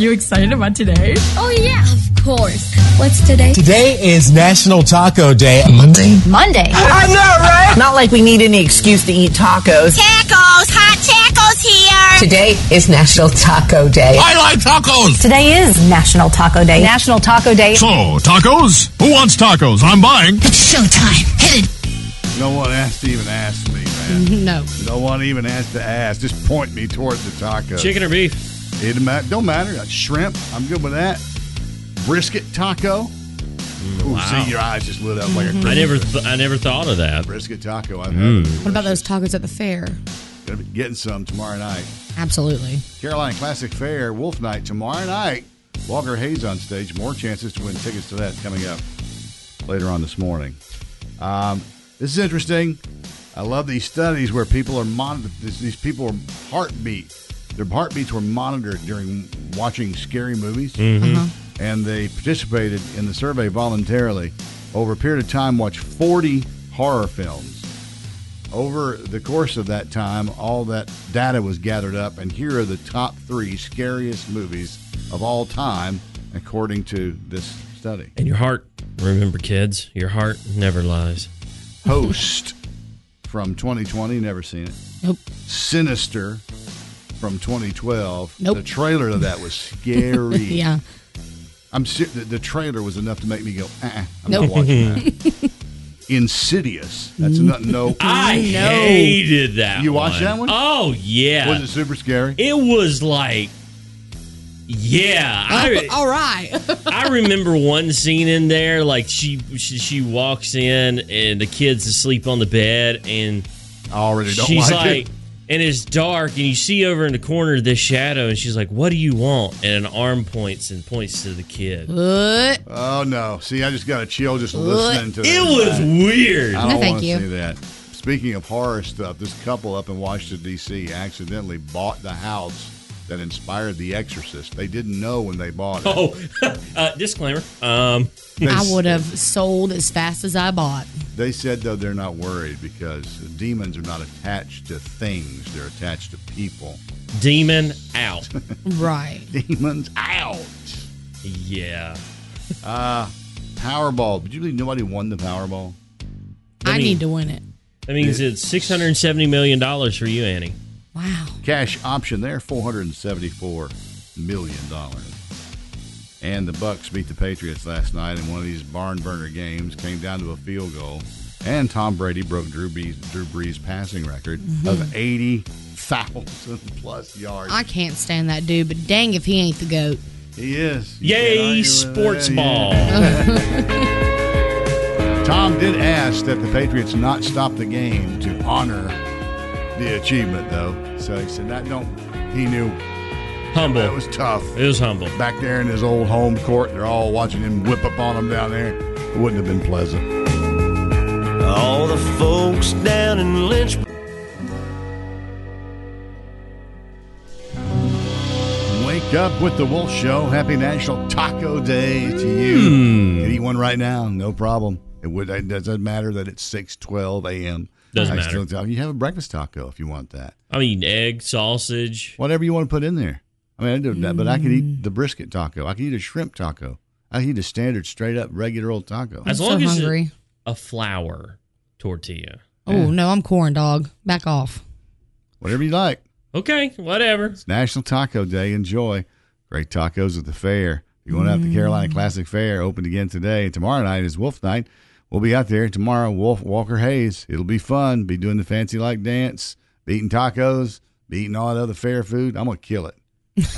You excited about today? Oh yeah, of course. What's today? Today is National Taco Day. Monday? Monday. I know, right? Not like we need any excuse to eat tacos. Tacos, hot tacos here. Today is National Taco Day. I like tacos. Today is National Taco Day. National Taco Day. So, tacos? Who wants tacos? I'm buying. It's showtime. Hit it. No one has to even ask me, man. No. No one even has to ask. Just point me towards the taco. Chicken or beef? It don't matter. Don't matter. Got shrimp. I'm good with that. Brisket taco. Ooh, wow. see your eyes just lit up like a I Christmas never, th- I never thought of that. brisket taco. I've Mm. had. What about those tacos at the fair? Gonna be getting some tomorrow night. Absolutely. Carolina Classic Fair Wolf Night tomorrow night. Walker Hayes on stage. More chances to win tickets to that coming up later on this morning. Um, this is interesting. I love these studies where people are monitored. These people are heartbeat. Their heartbeats were monitored during watching scary movies, Mhm. and they participated in the survey voluntarily. Over a period of time, watched 40 horror films. Over the course of that time, all that data was gathered up, and here are the top three scariest movies of all time, according to this study. And your heart, remember, kids, your heart never lies. Host from 2020, never seen it. Nope. Sinister from 2012. Nope. The trailer of that was scary. yeah. I'm ser- the, the trailer was enough to make me go, uh-uh, I'm Nope. not watching that. Insidious. That's not no. I No. hated that. You watched that one? Oh yeah. Was it super scary? It was like, yeah. I, All right. I remember one scene in there, like she, she she walks in and the kid's asleep on the bed, and I already don't she's like like, it. And it's dark, and you see over in the corner this shadow, and she's like, "What do you want?" And an arm points and points to the kid. What? Oh no! See, I just got a chill just listening to It this. was weird. I No, don't thank want to you. see that. Speaking of horror stuff, this couple up in Washington D.C. accidentally bought the house that inspired The Exorcist. They didn't know when they bought it. Oh, uh, disclaimer. Um, They, I would have sold as fast as I bought. They said though they're not worried because demons are not attached to things; they're attached to people. demon out. Right. Demons out. yeah. Uh Powerball. Did you believe nobody won the Powerball? I I mean- need to win it. That means it's six hundred and seventy million dollars for you, Annie. Wow. Cash option there, four hundred and seventy-four million dollars. And the Bucs beat the Patriots last night in one of these barn burner games. Came down to a field goal, and Tom Brady broke Drew Brees, Drew Brees' passing record mm-hmm. of eighty thousand plus yards. I can't stand that dude, but dang if he ain't the goat. he is. You Yay, can't argue with sports that, ball. yeah. Tom did ask that the Patriots not stop the game to honor the achievement, though. So he said that don't. He knew Humble. that was tough. It was humble. back there in his old home court. They're all watching him whip up on them down there. It wouldn't have been pleasant. All the folks down in Lynchburg. Wake up with the Wolf Show. Happy National Taco Day to you. Hmm. Can eat one right now, no problem. It would. It doesn't matter that it's six twelve a.m. Doesn't I matter. Still tell you have a breakfast taco if you want that. I mean, egg, sausage. Whatever you want to put in there. I mean, I do that, but I could eat the mm. brisket taco. I could eat a shrimp taco. I could eat a standard, straight up, regular old taco. As I'm long so as hungry. a flour tortilla. Oh no, I'm corn dog. Back off. Whatever you like. Okay, whatever. It's National Taco Day. Enjoy. Great tacos at the fair. If you want out the Carolina mm. Classic Fair, opened again today. Tomorrow night is Wolf Night. We'll be out there tomorrow. Wolf Walker Hayes. It'll be fun. Be doing the fancy like dance, be eating tacos, be eating all that other fair food. I'm gonna kill it.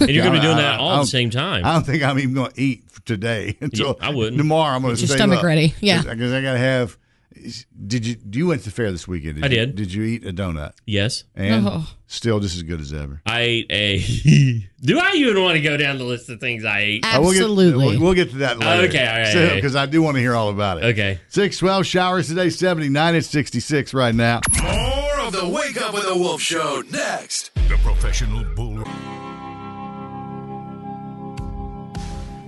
And you're going to be doing that all at the same time. I don't think I'm even going to eat today until I wouldn't. tomorrow. I'm going to Get your stomach ready. Yeah. because I got to have. Did you? You went to the fair this weekend? I you- did. Did you eat a donut? yes. And Oh. still just as good as ever. I ate a. Do I even want to go down the list of things I ate? Uh, we'll get- Absolutely. We'll, we'll get to that later. Okay, all right, all right. Because I do want to hear all about it. Okay. 612 showers today, 79. It's 66 right now. More of the Wake Up with the Wolf Show next. The professional bull.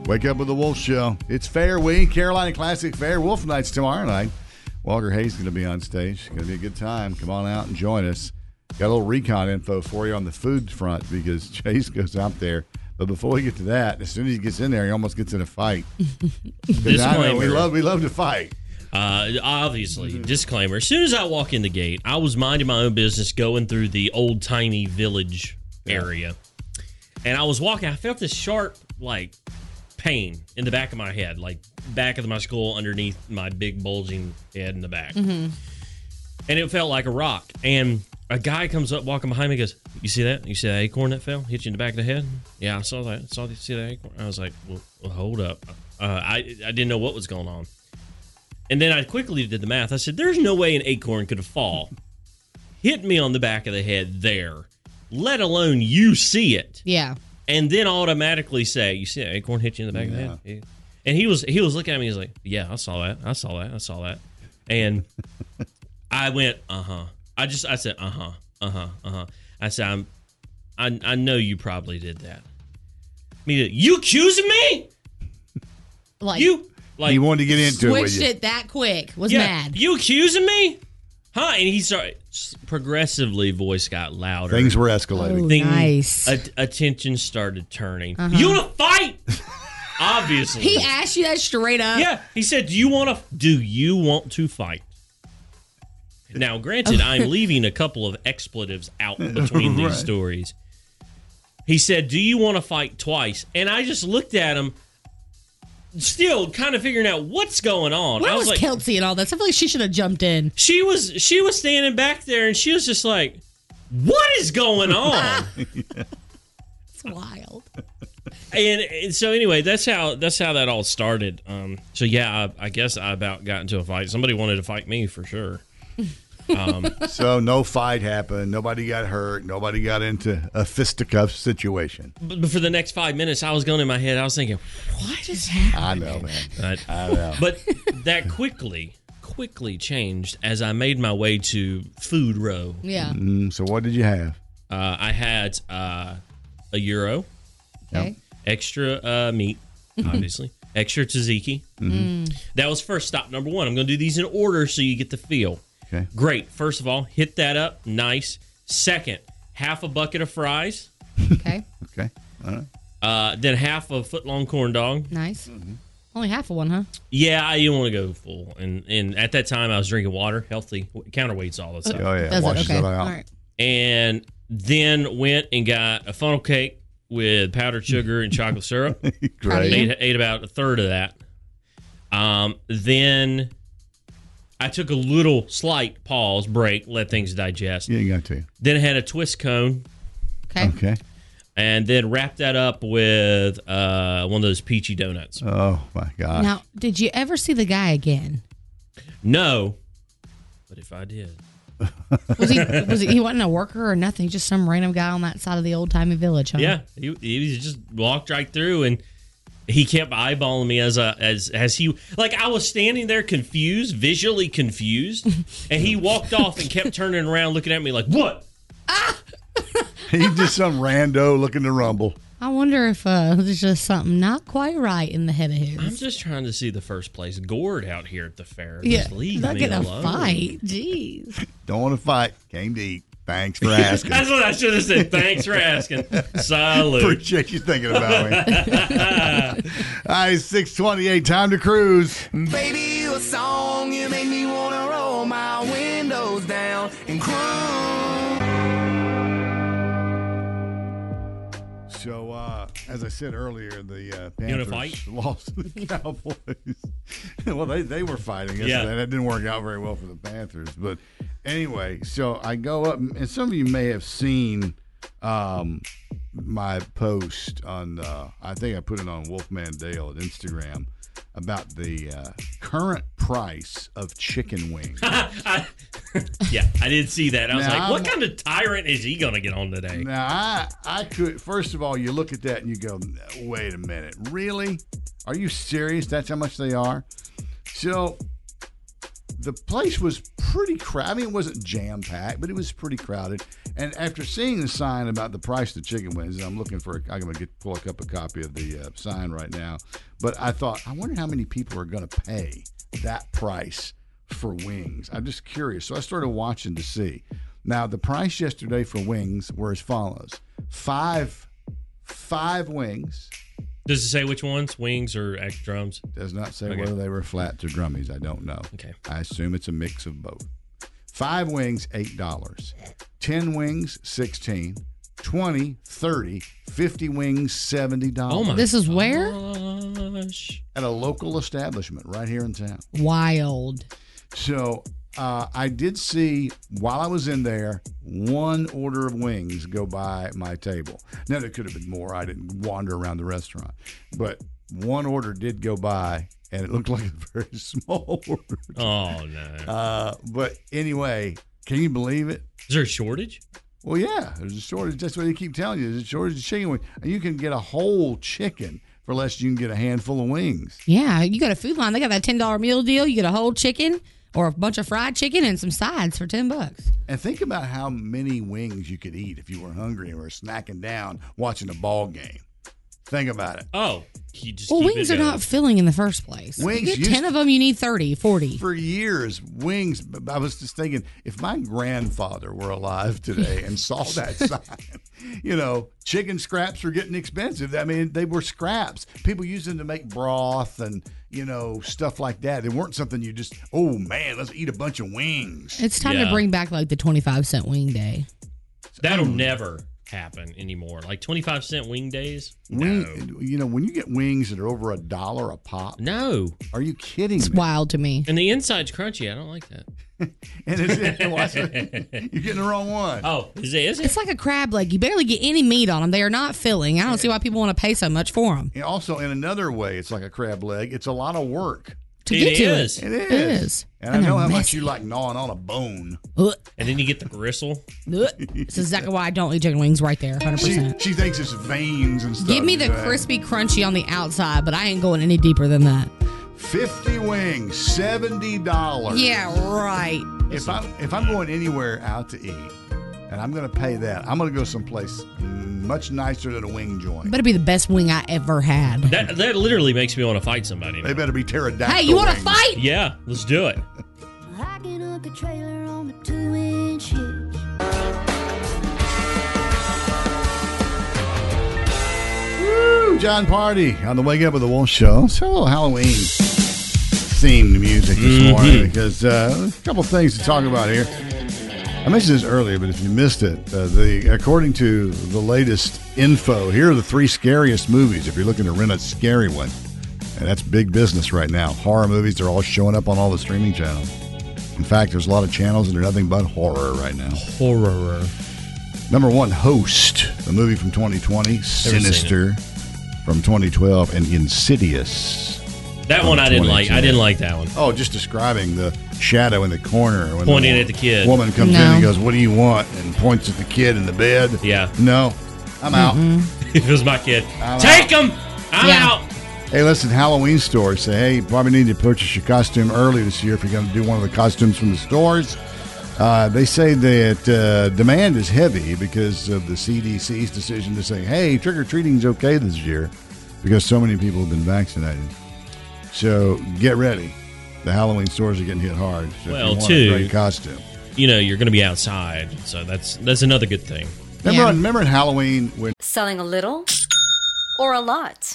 Wake up with the Wolf Show. It's Fair Week, Carolina Classic Fair. Wolf Night's tomorrow night. Walker Hayes is going to be on stage. It's Going to be a good time. Come on out and join us. Got a little recon info for you on the food front because Chase goes out there. But before we get to that, as soon as he gets in there, he almost gets in a fight. I know we love we love to fight. Uh, obviously, disclaimer. As soon as I walk in the gate, I was minding my own business, going through the old timey village area, and I was walking. I felt this sharp, like, pain in the back of my head, like back of my skull, underneath my big bulging head in the back, and it felt like a rock. And a guy comes up walking behind me, and goes, "You see that? You see that acorn that fell? Hit you in the back of the head? Yeah, I saw that. I Saw you see that acorn? I was like, well, well hold up. Uh, I I didn't know what was going on." And then I quickly did the math. I said, "There's no way an acorn could have fall, hit me on the back of the head there, let alone you see it, Yeah. And then automatically say, you see that acorn hit you in the back of the head." Yeah. And he was he was looking at me. He's like, "Yeah, I saw that. I saw that. I saw that." And I went, "Uh huh." I just I said, "Uh huh, uh huh, uh huh." I said, "I'm, I I know you probably did that." Me, you accusing me? Like You like he wanted to get into it with switched you. it that quick. Was yeah, mad. You accusing me? Huh? And he started progressively. Voice got louder. Things were escalating. Oh, Thing- nice. at- attention started turning. Uh-huh. You want to fight? Obviously. He asked you that straight up. yeah. He said, "Do you want to? Do you want to fight?" Now, granted, I'm leaving a couple of expletives out between these Right. stories. He said, "Do you want to fight twice?" And I just looked at him, still kind of figuring out what's going on. Where I was, was like, Kelsey and all that? I feel like she should have jumped in. she was she was standing back there, and she was just like, "What is going on?" It's wild. and, and so anyway, that's how that's how that all started. Um, so yeah, I, I guess I about got into a fight. Somebody wanted to fight me for sure. Um, So no fight happened. Nobody got hurt. Nobody got into a fisticuff situation. but, but for the next five minutes, I was going in my head. I was thinking, What is happening? I know, man. but, I know. but that quickly quickly changed as I made my way to food row. Yeah. Mm, so what did you have? Uh, I had uh, a euro, Okay. extra uh, meat, obviously, extra tzatziki. That was first stop number one. I'm going to do these in order so you get the feel. Okay. Great. First of all, hit that up. Nice. Second, half a bucket of fries. Okay. Okay. All right. Uh, then half a foot long corn dog. Nice. Mm-hmm. Only half of one, huh? Yeah, I didn't want to go full. And and at that time, I was drinking water, healthy counterweights, all that stuff. Oh yeah. Does Washes it? Okay. it out. right. And then went and got a funnel cake with powdered sugar and chocolate syrup. Great. ate, ate about a third of that. Um, then I took a little slight pause, break, let things digest. Yeah, you got to. Then I had a twist cone, Okay. Okay. and then wrapped that up with uh, one of those peachy donuts. Oh my God. Now, did you ever see the guy again? No, but if I did, Was he was he, he wasn't a worker or nothing? Just some random guy on that side of the old timey village, huh? yeah, he, he just walked right through and. He kept eyeballing me as a as as he like I was standing there confused, visually confused, and he walked off and kept turning around, looking at me like, "What?" He's just some rando looking to rumble. I wonder if uh, there's just something not quite right in the head of his. I'm just trying to see the first place gourd out here at the fair. yeah, Just leave not me get a fight. Jeez. Don't want to fight. Came to eat. Thanks for asking. That's what I should have said. Thanks for asking. Salute. Appreciate you thinking about me. All right, 628, time to cruise. Baby, a song, you make me wanna roll as I said earlier, the uh, Panthers lost to the Cowboys. well, they, they were fighting yesterday. Yeah. That didn't work out very well for the Panthers. But anyway, so I go up, and some of you may have seen um, my post on, uh, I think I put it on Wolfman Dale at Instagram about the uh, current price of chicken wings. I, yeah, I did see that. I was Now, like, what I'm- kind of tyrant is he going to get on today? Now, I, I could, first of all, you look at that and you go, wait a minute, really? Are you serious? That's how much they are? So, the place was pretty crowded. I mean, it wasn't jam packed, but it was pretty crowded. And after seeing the sign about the price of the chicken wings, I'm looking for, I'm going to get pull up a copy of the uh, sign right now. But I thought, I wonder how many people are going to pay that price for wings. I'm just curious. So I started watching to see. Now, the price yesterday for wings were as follows: five, five wings. Does it say which ones? Wings or X drums? Does not say Okay. whether they were flats or drummies. I don't know. Okay. I assume it's a mix of both. Five wings, eight dollars. Ten wings, sixteen. 20, 30, 50 wings, $70. Oh my This is where? At a local establishment right here in town. Wild. So uh, I did see while I was in there one order of wings go by my table. Now there could have been more. I didn't wander around the restaurant, but one order did go by, and it looked like a very small order. Oh no. Uh, but anyway, can you believe it? Is there a shortage? Well, yeah, there's a shortage. That's what they keep telling you. There's a shortage of chicken wings. And you can get a whole chicken for less than you can get a handful of wings. Yeah, you got a food line. They got that ten dollar meal deal. You get a whole chicken or a bunch of fried chicken and some sides for ten bucks. And think about how many wings you could eat if you were hungry and were snacking down watching a ball game. Think about it. Oh, you just Well, wings are going. not filling in the first place. Wings you get ten of them, you need 30, 40. For years, wings. I was just thinking, if my grandfather were alive today and saw that sign, you know, chicken scraps are getting expensive. I mean, they were scraps. People used them to make broth and you know stuff like that. They weren't something you just, oh man, let's eat a bunch of wings. It's time Yeah. to bring back like the twenty five cent wing day. That'll never happen anymore. Like 25 cent wing days? Wing, you know, when you get wings that are over a dollar a pop, No. are you kidding It's me? wild to me. And the inside's crunchy. I don't like that. And it's, it. you're getting the wrong one. Oh, is it? Is it? It's like a crab leg. You barely get any meat on them. They are not filling. I don't see why people want to pay so much for them. And also, in another way, it's like a crab leg. It's a lot of work. To It get to it. It is. It is. And, And I know they're how much you like gnawing on a bone. Ugh. And then you get the gristle. Ugh. This is exactly why I don't eat chicken wings right there, 100%. She, she thinks it's veins and stuff. Give me the She's crispy crunchy on the outside, but I ain't going any deeper than that. 50 wings, $70. Yeah, right. If I'm, if I'm going anywhere out to eat and I'm going to pay that, I'm going to go someplace much nicer than a wing joint. Better be the best wing I ever had. That that literally makes me want to fight somebody. They better be pterodactyl. Hey, you want to fight? Yeah, let's do it. Hacking up a trailer on a two inch hitch. Woo, John Party on the Wake Up with the Wolf Show. It's a little Halloween themed music this Mhm. morning because uh, a couple things to talk about here. I mentioned this earlier, but if you missed it, uh, the according to the latest info, here are the three scariest movies. If you're looking to rent a scary one, and that's big business right now. Horror movies, they're all showing up on all the streaming channels. In fact, there's a lot of channels that are nothing but horror right now. Horror. Number one, Host, a movie from 2020, seen. Sinister from 2012, and Insidious. That one I didn't like. I didn't like that one. Oh, just describing the shadow in the corner when Pointing the at the kid. Woman comes in No. and goes, "What do you want?" and points at the kid in the bed. Yeah. No, I'm out. if it was my kid, I'm take him. I'm Yeah. out. Hey, listen, Halloween stores say, hey, you probably need to purchase your costume early this year if you're going to do one of the costumes from the stores. Uh, they say that uh, demand is heavy because of the CDC's decision to say, hey, trick or treating is okay this year because so many people have been vaccinated. So get ready. The Halloween stores are getting hit hard. So Well, you too- great costume. you know you're going to be outside. So that's that's another good thing. Remember, on, remember in Halloween when Selling a little or a lot?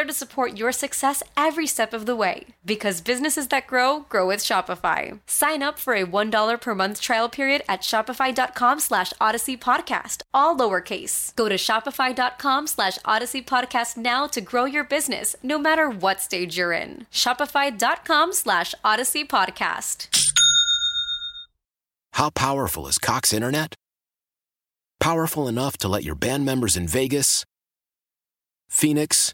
to support your success every step of the way. Because businesses that grow, grow with Shopify. Sign up for a $1 per month trial period at shopify.com slash odyssey podcast, all lowercase. Go to shopify.com slash odyssey podcast now to grow your business, no matter what stage you're in. Shopify.com slash odyssey podcast. How powerful is Cox Internet? Powerful enough to let your band members in Vegas, Phoenix,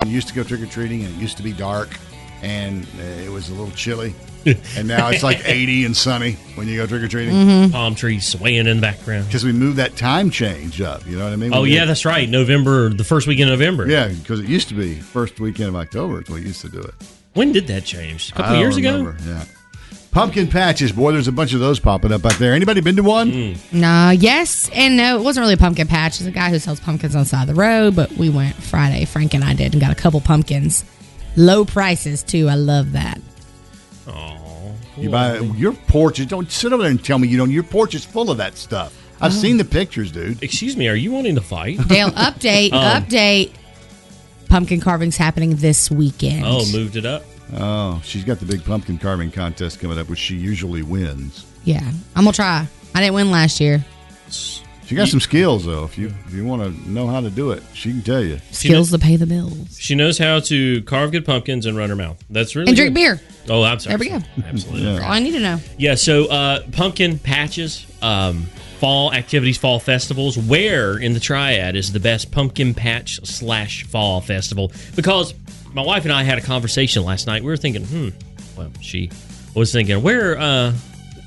I used to go trick or treating, and it used to be dark, and uh, it was a little chilly. and now it's like 80 and sunny when you go trick or treating. Mm-hmm. Palm trees swaying in the background. Because we moved that time change up. You know what I mean? Oh We yeah, did- that's right. November, the first weekend of November. yeah. Because it used to be first weekend of October. Is we used to do it. When did that change? A couple I don't years remember, ago. Yeah. Pumpkin patches, boy. There's a bunch of those popping up out there. Anybody been to one? Mm. Nah, yes and no. It wasn't really a pumpkin patch. It's a guy who sells pumpkins on the side of the road, but we went Friday. Frank and I did and got a couple pumpkins. Low prices, too. I love that. Oh, you buy your porch. is- Don't sit over there and tell me you don't. Your porch is full of that stuff. I've Oh. seen the pictures, dude. Excuse me, are you wanting to fight? Dale, update, Um, update. Pumpkin carving's happening this weekend. Oh, moved it up. Oh, she's got the big pumpkin carving contest coming up, which she usually wins. Yeah, I'm going to try. I didn't win last year. She got some skills though. If you if you want to know how to do it, she can tell you. Skills to pay the bills. She knows how to carve good pumpkins and run her mouth. That's really And drink good. beer. Oh, I'm sorry. There we go. Absolutely. That's all I need to know. Yeah, so uh, pumpkin patches, um, fall activities, fall festivals. Where in the triad is the best pumpkin patch slash fall festival? Because my wife and I had a conversation last night. We were thinking, hmm. Well, she was thinking, where, uh,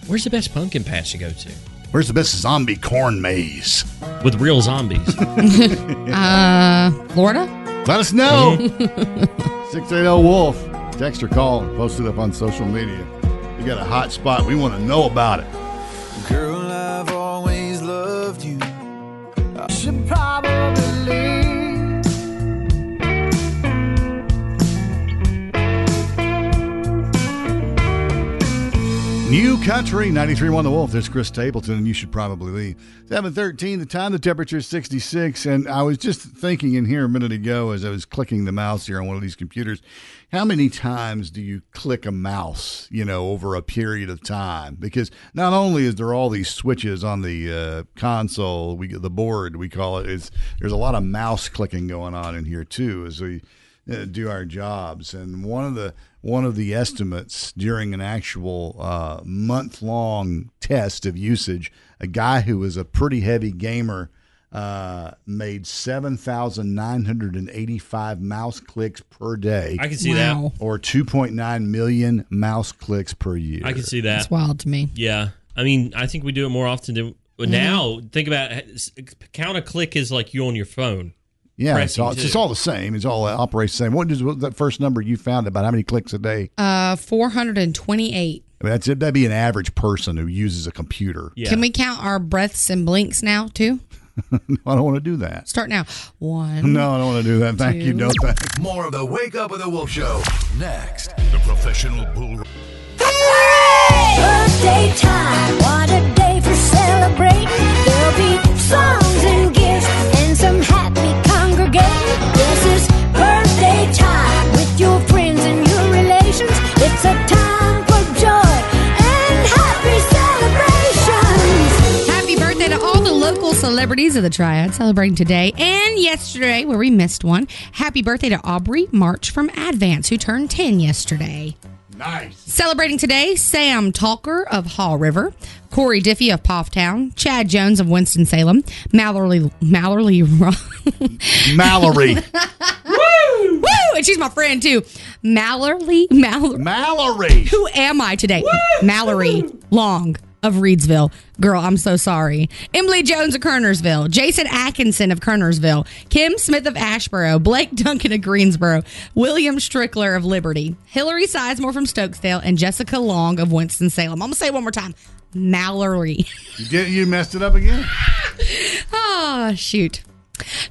where's the best pumpkin patch to go to Where's the best zombie corn maze? with real zombies? Uh, Florida? Let us know. 680 Wolf. Text or call. Post it up on social media. You got a hot spot. We want to know about it. Girl, I've always loved you. New Country 93.1 The Wolf. There's Chris Stapleton, and you should probably leave. 713, the time, the temperature is 66. And I was just thinking in here a minute ago as I was clicking the mouse here on one of these computers, how many times do you click a mouse, you know, over a period of time? Because not only is there all these switches on the uh, console, we the board, we call it, it, is there's a lot of mouse clicking going on in here too as we uh, do our jobs. And one of the one of the estimates during an actual uh, month long test of usage, a guy who was a pretty heavy gamer uh, made 7,985 mouse clicks per day. I can see that. Or 2.9 million mouse clicks per year. I can see that. It's wild to me. Yeah. I mean, I think we do it more often than but Mhm. now. Think about it. count a click is like you on your phone. Yeah, it's all, it's all the same. It's all uh, operates the same. What is what that first number you found about how many clicks a day? Uh, 428. I mean, that's it. That'd be an average person who uses a computer. Yeah. Can we count our breaths and blinks now too? no, I don't want to do that. Start now. One. No, I don't want to do that. Thank you. two. No, thank More of the Wake Up with the Wolf Show next. The professional bull. Birthday time, what a day for celebrating. There'll be songs celebrities of the Triad celebrating today and yesterday, where we missed one. Happy birthday to Aubrey March from Advance, who turned 10 yesterday. Nice. Celebrating today, Sam Talker of Haw River, Corey Diffie of Pfafftown, Chad Jones of Winston-Salem, Mallory Mallory Mallory. Woo! Woo! And she's my friend too. Mallory Mallory Mallory. Who am I today? Mallory Long of Reidsville. Girl, I'm so sorry. Emily Jones of Kernersville, Jason Atkinson of Kernersville, Kim Smith of Asheboro, Blake Duncan of Greensboro, William Strickler of Liberty, Hillary Sizemore from Stokesdale, and Jessica Long of Winston-Salem. I'm going to say it one more time. Mallory. You did. You messed it up again. Oh, shoot.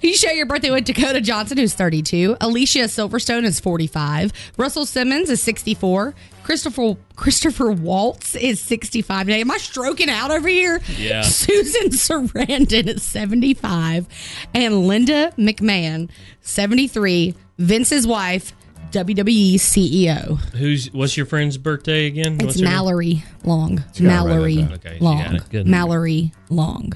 You share your birthday with Dakota Johnson, who's 32. Alicia Silverstone is 45. Russell Simmons is 64. Christopher Christopher Waltz is 65 today. Am I stroking out over here? Yeah. Susan Sarandon is 75. And Linda McMahon, 73. Vince's wife, WWE CEO. Who's what's your friend's birthday again? It's What's? Mallory Long. gotta write that Mallory. Okay, she got Long. Mallory Long.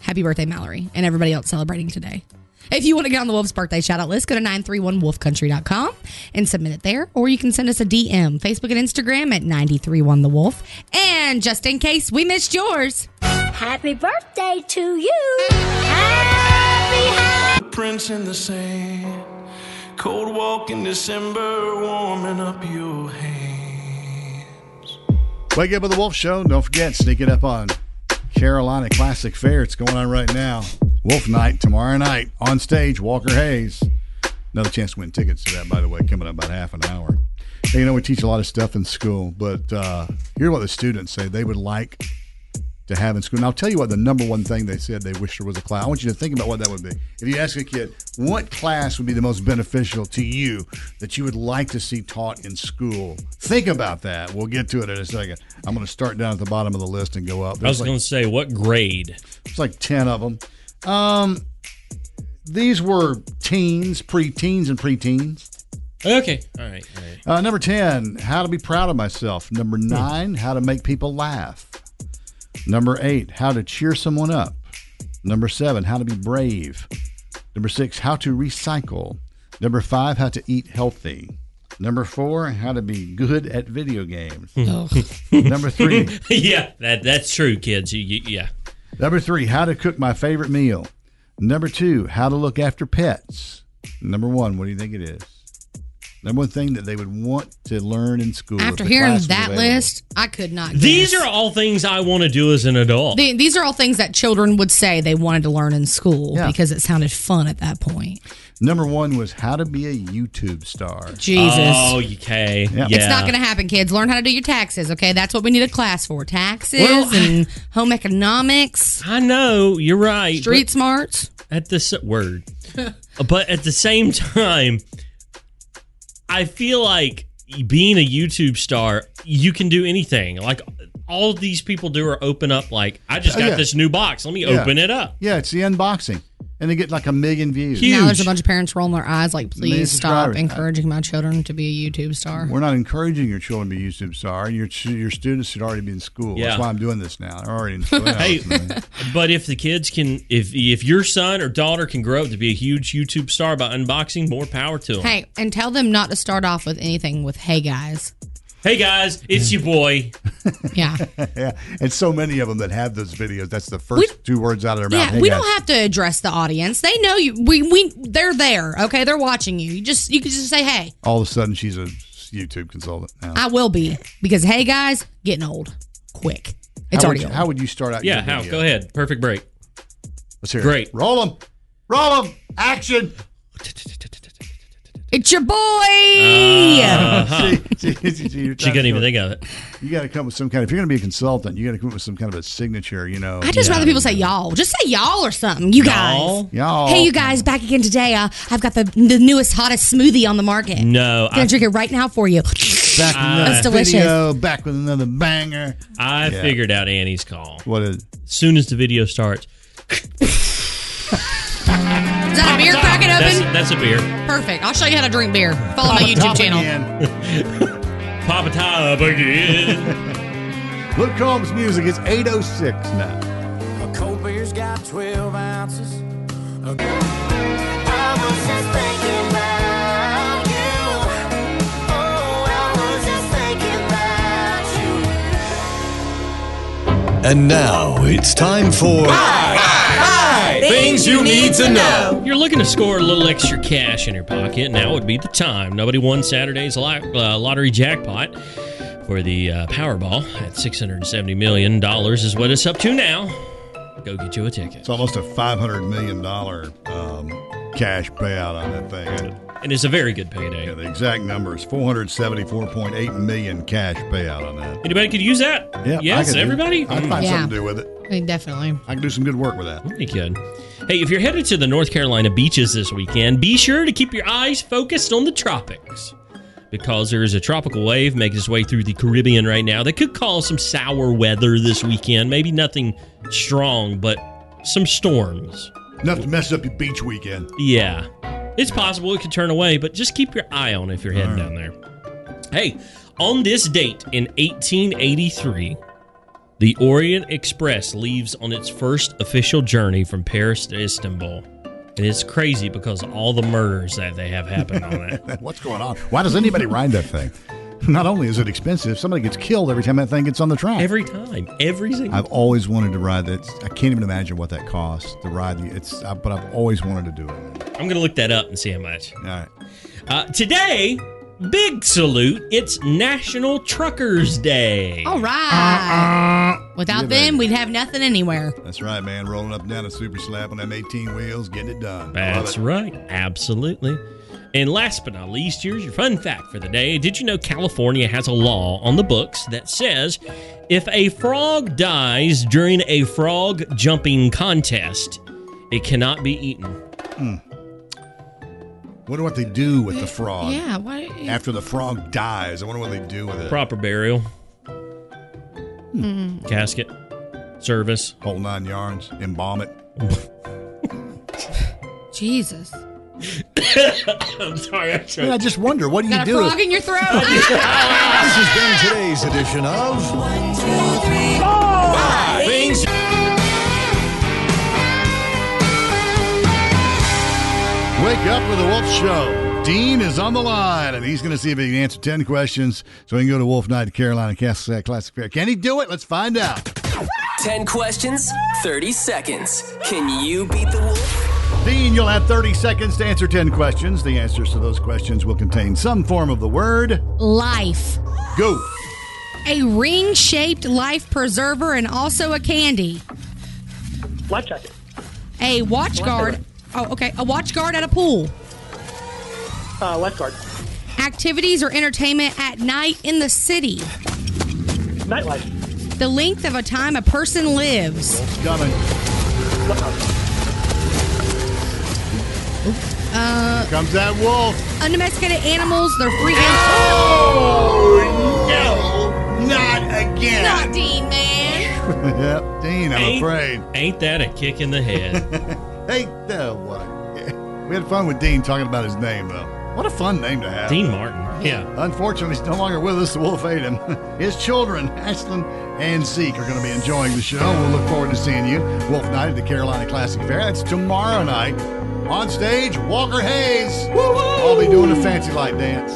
Happy birthday, Mallory, and everybody else celebrating today. If you want to get on the Wolf's birthday shout out list, go to 931wolfcountry.com and submit it there. Or you can send us a DM, Facebook and Instagram at 931thewolf. And just in case we missed yours, Happy birthday to you. Happy, happy. Prince in the sand. Cold walk in December, warming up your hands. Wake up with the Wolf Show. Don't forget, sneaking up on Carolina Classic Fair. It's going on right now. Wolf Night tomorrow night on stage. Walker Hayes. Another chance to win tickets to that, by the way, coming up about half an hour. Hey, you know, we teach a lot of stuff in school, but uh, here's what the students say they would like to have in school. And I'll tell you what the number one thing they said they wish there was a class. I want you to think about what that would be. If you ask a kid, what class would be the most beneficial to you that you would like to see taught in school? Think about that. We'll get to it in a second. I'm going to start down at the bottom of the list and go up. I was like- going to say what grade? it's like 10 of them. Um, these were teens, pre-teens, and preteens. Okay, all right, all right. Uh, number 10, how to be proud of myself. Number 9, how to make people laugh. Number 8, how to cheer someone up. Number 7, how to be brave. Number 6, how to recycle. Number 5, how to eat healthy. Number 4, how to be good at video games. Number 3, yeah, that that's true, kids. You, you, yeah. Number three, how to cook my favorite meal. Number two, how to look after pets. Number one, what do you think it is? Number one thing that they would want to learn in school. after hearing that list, I could not. These are all things I want to do as an adult. The- these are all things that children would say they wanted to learn in school Yeah. because it sounded fun at that point. Number one was how to be a YouTube star. Jesus. Oh, okay. Yeah. Yeah. It's not going to happen, kids. Learn how to do your taxes, okay? That's what we need a class for. Taxes Well, and home economics, I know you're right. street smarts. at the s- word, but at the same time, I feel like being a YouTube star, you can do anything. Like all these people do are open up. Like I just Oh, got yeah. this new box. Let me Yeah. open it up. Yeah, it's the unboxing. And they get like a million views. Huge. Now there's a bunch of parents rolling their eyes like, please stop encouraging my children to be a YouTube star. We're not encouraging your children to be a YouTube star. Your your students should already be in school. Yeah. That's why I'm doing this now. They're already in school. Hey, but if the kids can, if if your son or daughter can grow up to be a huge YouTube star by unboxing, more power to them. Hey, and tell them not to start off with anything with "Hey guys." Hey guys, it's your boy. Yeah. yeah, and so many of them that have those videos. That's the first two words out of their mouth. Yeah, Hey, we guys. don't have to address the audience. They know you. We we they're there. Okay, they're watching you. You just you can just say, "Hey, All of a sudden, she's a YouTube consultant now. I will be," because hey, guys, getting old quick. It's how already would, old. you, how would you start out? Yeah, your how? video? Go ahead. Perfect break. Let's hear Great. it. Roll them. Roll them. Action. It's your boy. See, see, see, see, She couldn't even think of it. You got to come with some kind. Of, if you're going to be a consultant, you got to come up with some kind of a signature. You know. I just rather people say y'all. Just say y'all or something. You guys. Y'all? Y'all. Hey, you guys, back again today. Uh, I've got the the newest, hottest smoothie on the market. No, I'm Gonna I, drink it right now for you. Back with Uh, another That's delicious. video. Back with another banger. I Yeah. figured out Annie's call. What is? As soon as the video starts, Is that a beer cracking that's, open? that's a beer. Perfect. I'll show you how to drink beer. Follow my YouTube channel. again. Pop a top again. Luke Combs music. It's 806 now. A cold beer's got 12 ounces. A I was just thinking about you. Oh, I was just thinking about you. And now it's time for Things you need to know. You're looking to score a little extra cash in your pocket. Now would be the time. Nobody won Saturday's lot, uh, lottery jackpot for the uh, Powerball at $670 million is what it's up to now. Go get you a ticket. It's almost a $500 million um, cash payout on that thing. And it's a very good payday. Yeah, the exact number is 474.8 million cash payout on that. Anybody could use that? Yeah, I Yes, could do- everybody? I'd find Yeah. something to do with it. I mean, definitely. I can do some good work with that. You could. Hey, if you're headed to the North Carolina beaches this weekend, be sure to keep your eyes focused on the tropics. Because there is a tropical wave making its way through the Caribbean right now that could cause some sour weather this weekend. Maybe nothing strong, but some storms. Enough to mess up your beach weekend. Yeah. It's possible it could turn away, but just keep your eye on it if you're heading down there. Hey, on this date in 1883, the Orient Express leaves on its first official journey from Paris to Istanbul. And it's crazy because all the murders that they have happened on it. What's going on? Why does anybody ride that thing? Not only is it expensive, somebody gets killed every time that thing gets on the track. Every time. Every single I've always wanted to ride that. I can't even imagine what that costs to ride. It's, uh, but I've always wanted to do it. I'm going to look that up and see how much. All right. Uh, today, big salute. It's National Truckers Day. All right. Without Yeah, them, baby. we'd have nothing anywhere. That's right, man. Rolling up and down a super slab on them 18 wheels, getting it done. That's it. right. Absolutely. And last but not least, here's your fun fact for the day. Did you know California has a law on the books that says if a frog dies during a frog jumping contest, it cannot be eaten? Hmm. Wonder what they do with the frog. Yeah. Why? After the frog dies, I wonder what they do with it. Proper burial, casket, service. Whole nine yards, embalm it. Jesus. I'm sorry. I'm I, mean, I just wonder, what do you Got a do? frog in your throat? This has been today's edition of Things Wake up with the Wolf Show. Dean is on the line, and he's going to see if he can answer 10 questions so he can go to Wolf Night at Carolina Classic uh, Classic Fair. Can he do it? Let's find out. 10 questions, 30 seconds. Can you beat the wolf? Dean, you'll have 30 seconds to answer 10 questions. The answers to those questions will contain some form of the word. Life. Go. A ring shaped life preserver and also a candy. Life jacket. A watch guard. Oh, okay. A watch guard at a pool. Uh, lifeguard. Activities or entertainment at night in the city. Nightlife. The length of a time a person lives. Wolf's coming. Uh, Here comes that wolf. undomesticated animals, they're free Oh, no. Not again. Not Dean, man. yep, Dean, I'm Ain't- afraid. Ain't that a kick in the head? Hey, uh, what? We had fun with Dean talking about his name, though. What a fun name to have. Dean Martin. Yeah. Unfortunately, he's no longer with us. The wolf ate him. His children, Ashlyn and Zeke, are going to be enjoying the show. We'll look forward to seeing you. Wolf Night at the Carolina Classic Fair. That's tomorrow night. On stage, Walker Hayes. I'll be doing a fancy light dance.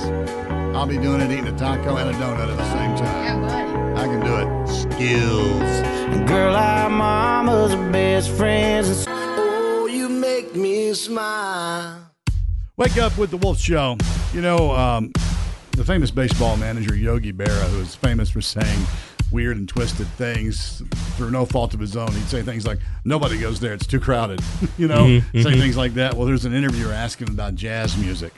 I'll be doing it, eating a taco and a donut at the same time. Yeah, buddy. I can do it. Skills. Girl, our mama's best friends. Oh, you make me smile. Wake up with the Wolf Show. You know, um, the famous baseball manager Yogi Berra, who is famous for saying weird and twisted things through no fault of his own. He'd say things like, "Nobody goes there; it's too crowded." you know, Mhm, say mhm. things like that. Well, there's an interviewer asking about jazz music,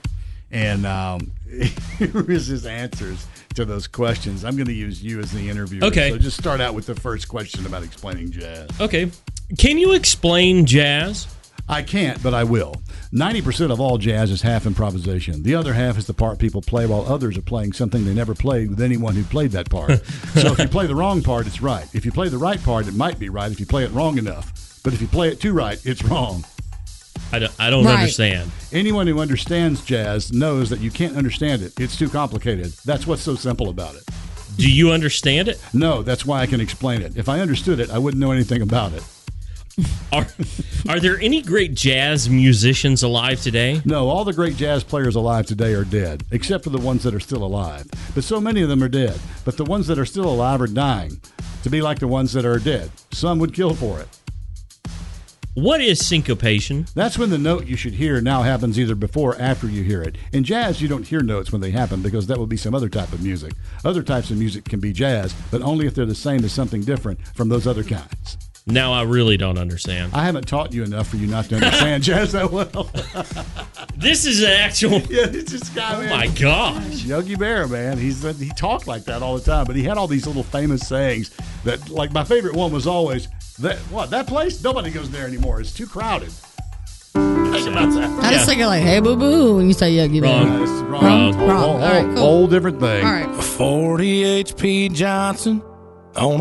and um, here is his answers to those questions. I'm going to use you as the interviewer. Okay. So just start out with the first question about explaining jazz. Okay. Can you explain jazz? I can't, but I will. 90% of all jazz is half improvisation. The other half is the part people play while others are playing something they never played with anyone who played that part. so if you play the wrong part, it's right. If you play the right part, it might be right if you play it wrong enough. But if you play it too right, it's wrong. I don't, I don't Right. understand. Anyone who understands jazz knows that you can't understand it. It's too complicated. That's what's so simple about it. Do you understand it? No, that's why I can explain it. If I understood it, I wouldn't know anything about it. Are are there any great jazz musicians alive today? No, all the great jazz players alive today are dead, except for the ones that are still alive. But so many of them are dead. But the ones that are still alive are dying to be like the ones that are dead. Some would kill for it. What is syncopation? That's when the note you should hear now happens either before or after you hear it. In jazz, you don't hear notes when they happen because that would be some other type of music. Other types of music can be jazz, but only if they're the same as something different from those other kinds. Now I really don't understand. I haven't taught you enough for you not to understand jazz that well. This is an actual. yeah, it's this guy. Oh man. my gosh. Yogi Bear, man, he's he talked like that all the time, but he had all these little famous sayings that, like my favorite one was always that what that place nobody goes there anymore. It's too crowded. Think about that. I just think of like, hey, boo boo, when you say Yogi Wrong. Berra. That's wrong. Wrong. Whole- Wrong. whole- All right, cool. Whole different thing. All right. 40 HP Johnson on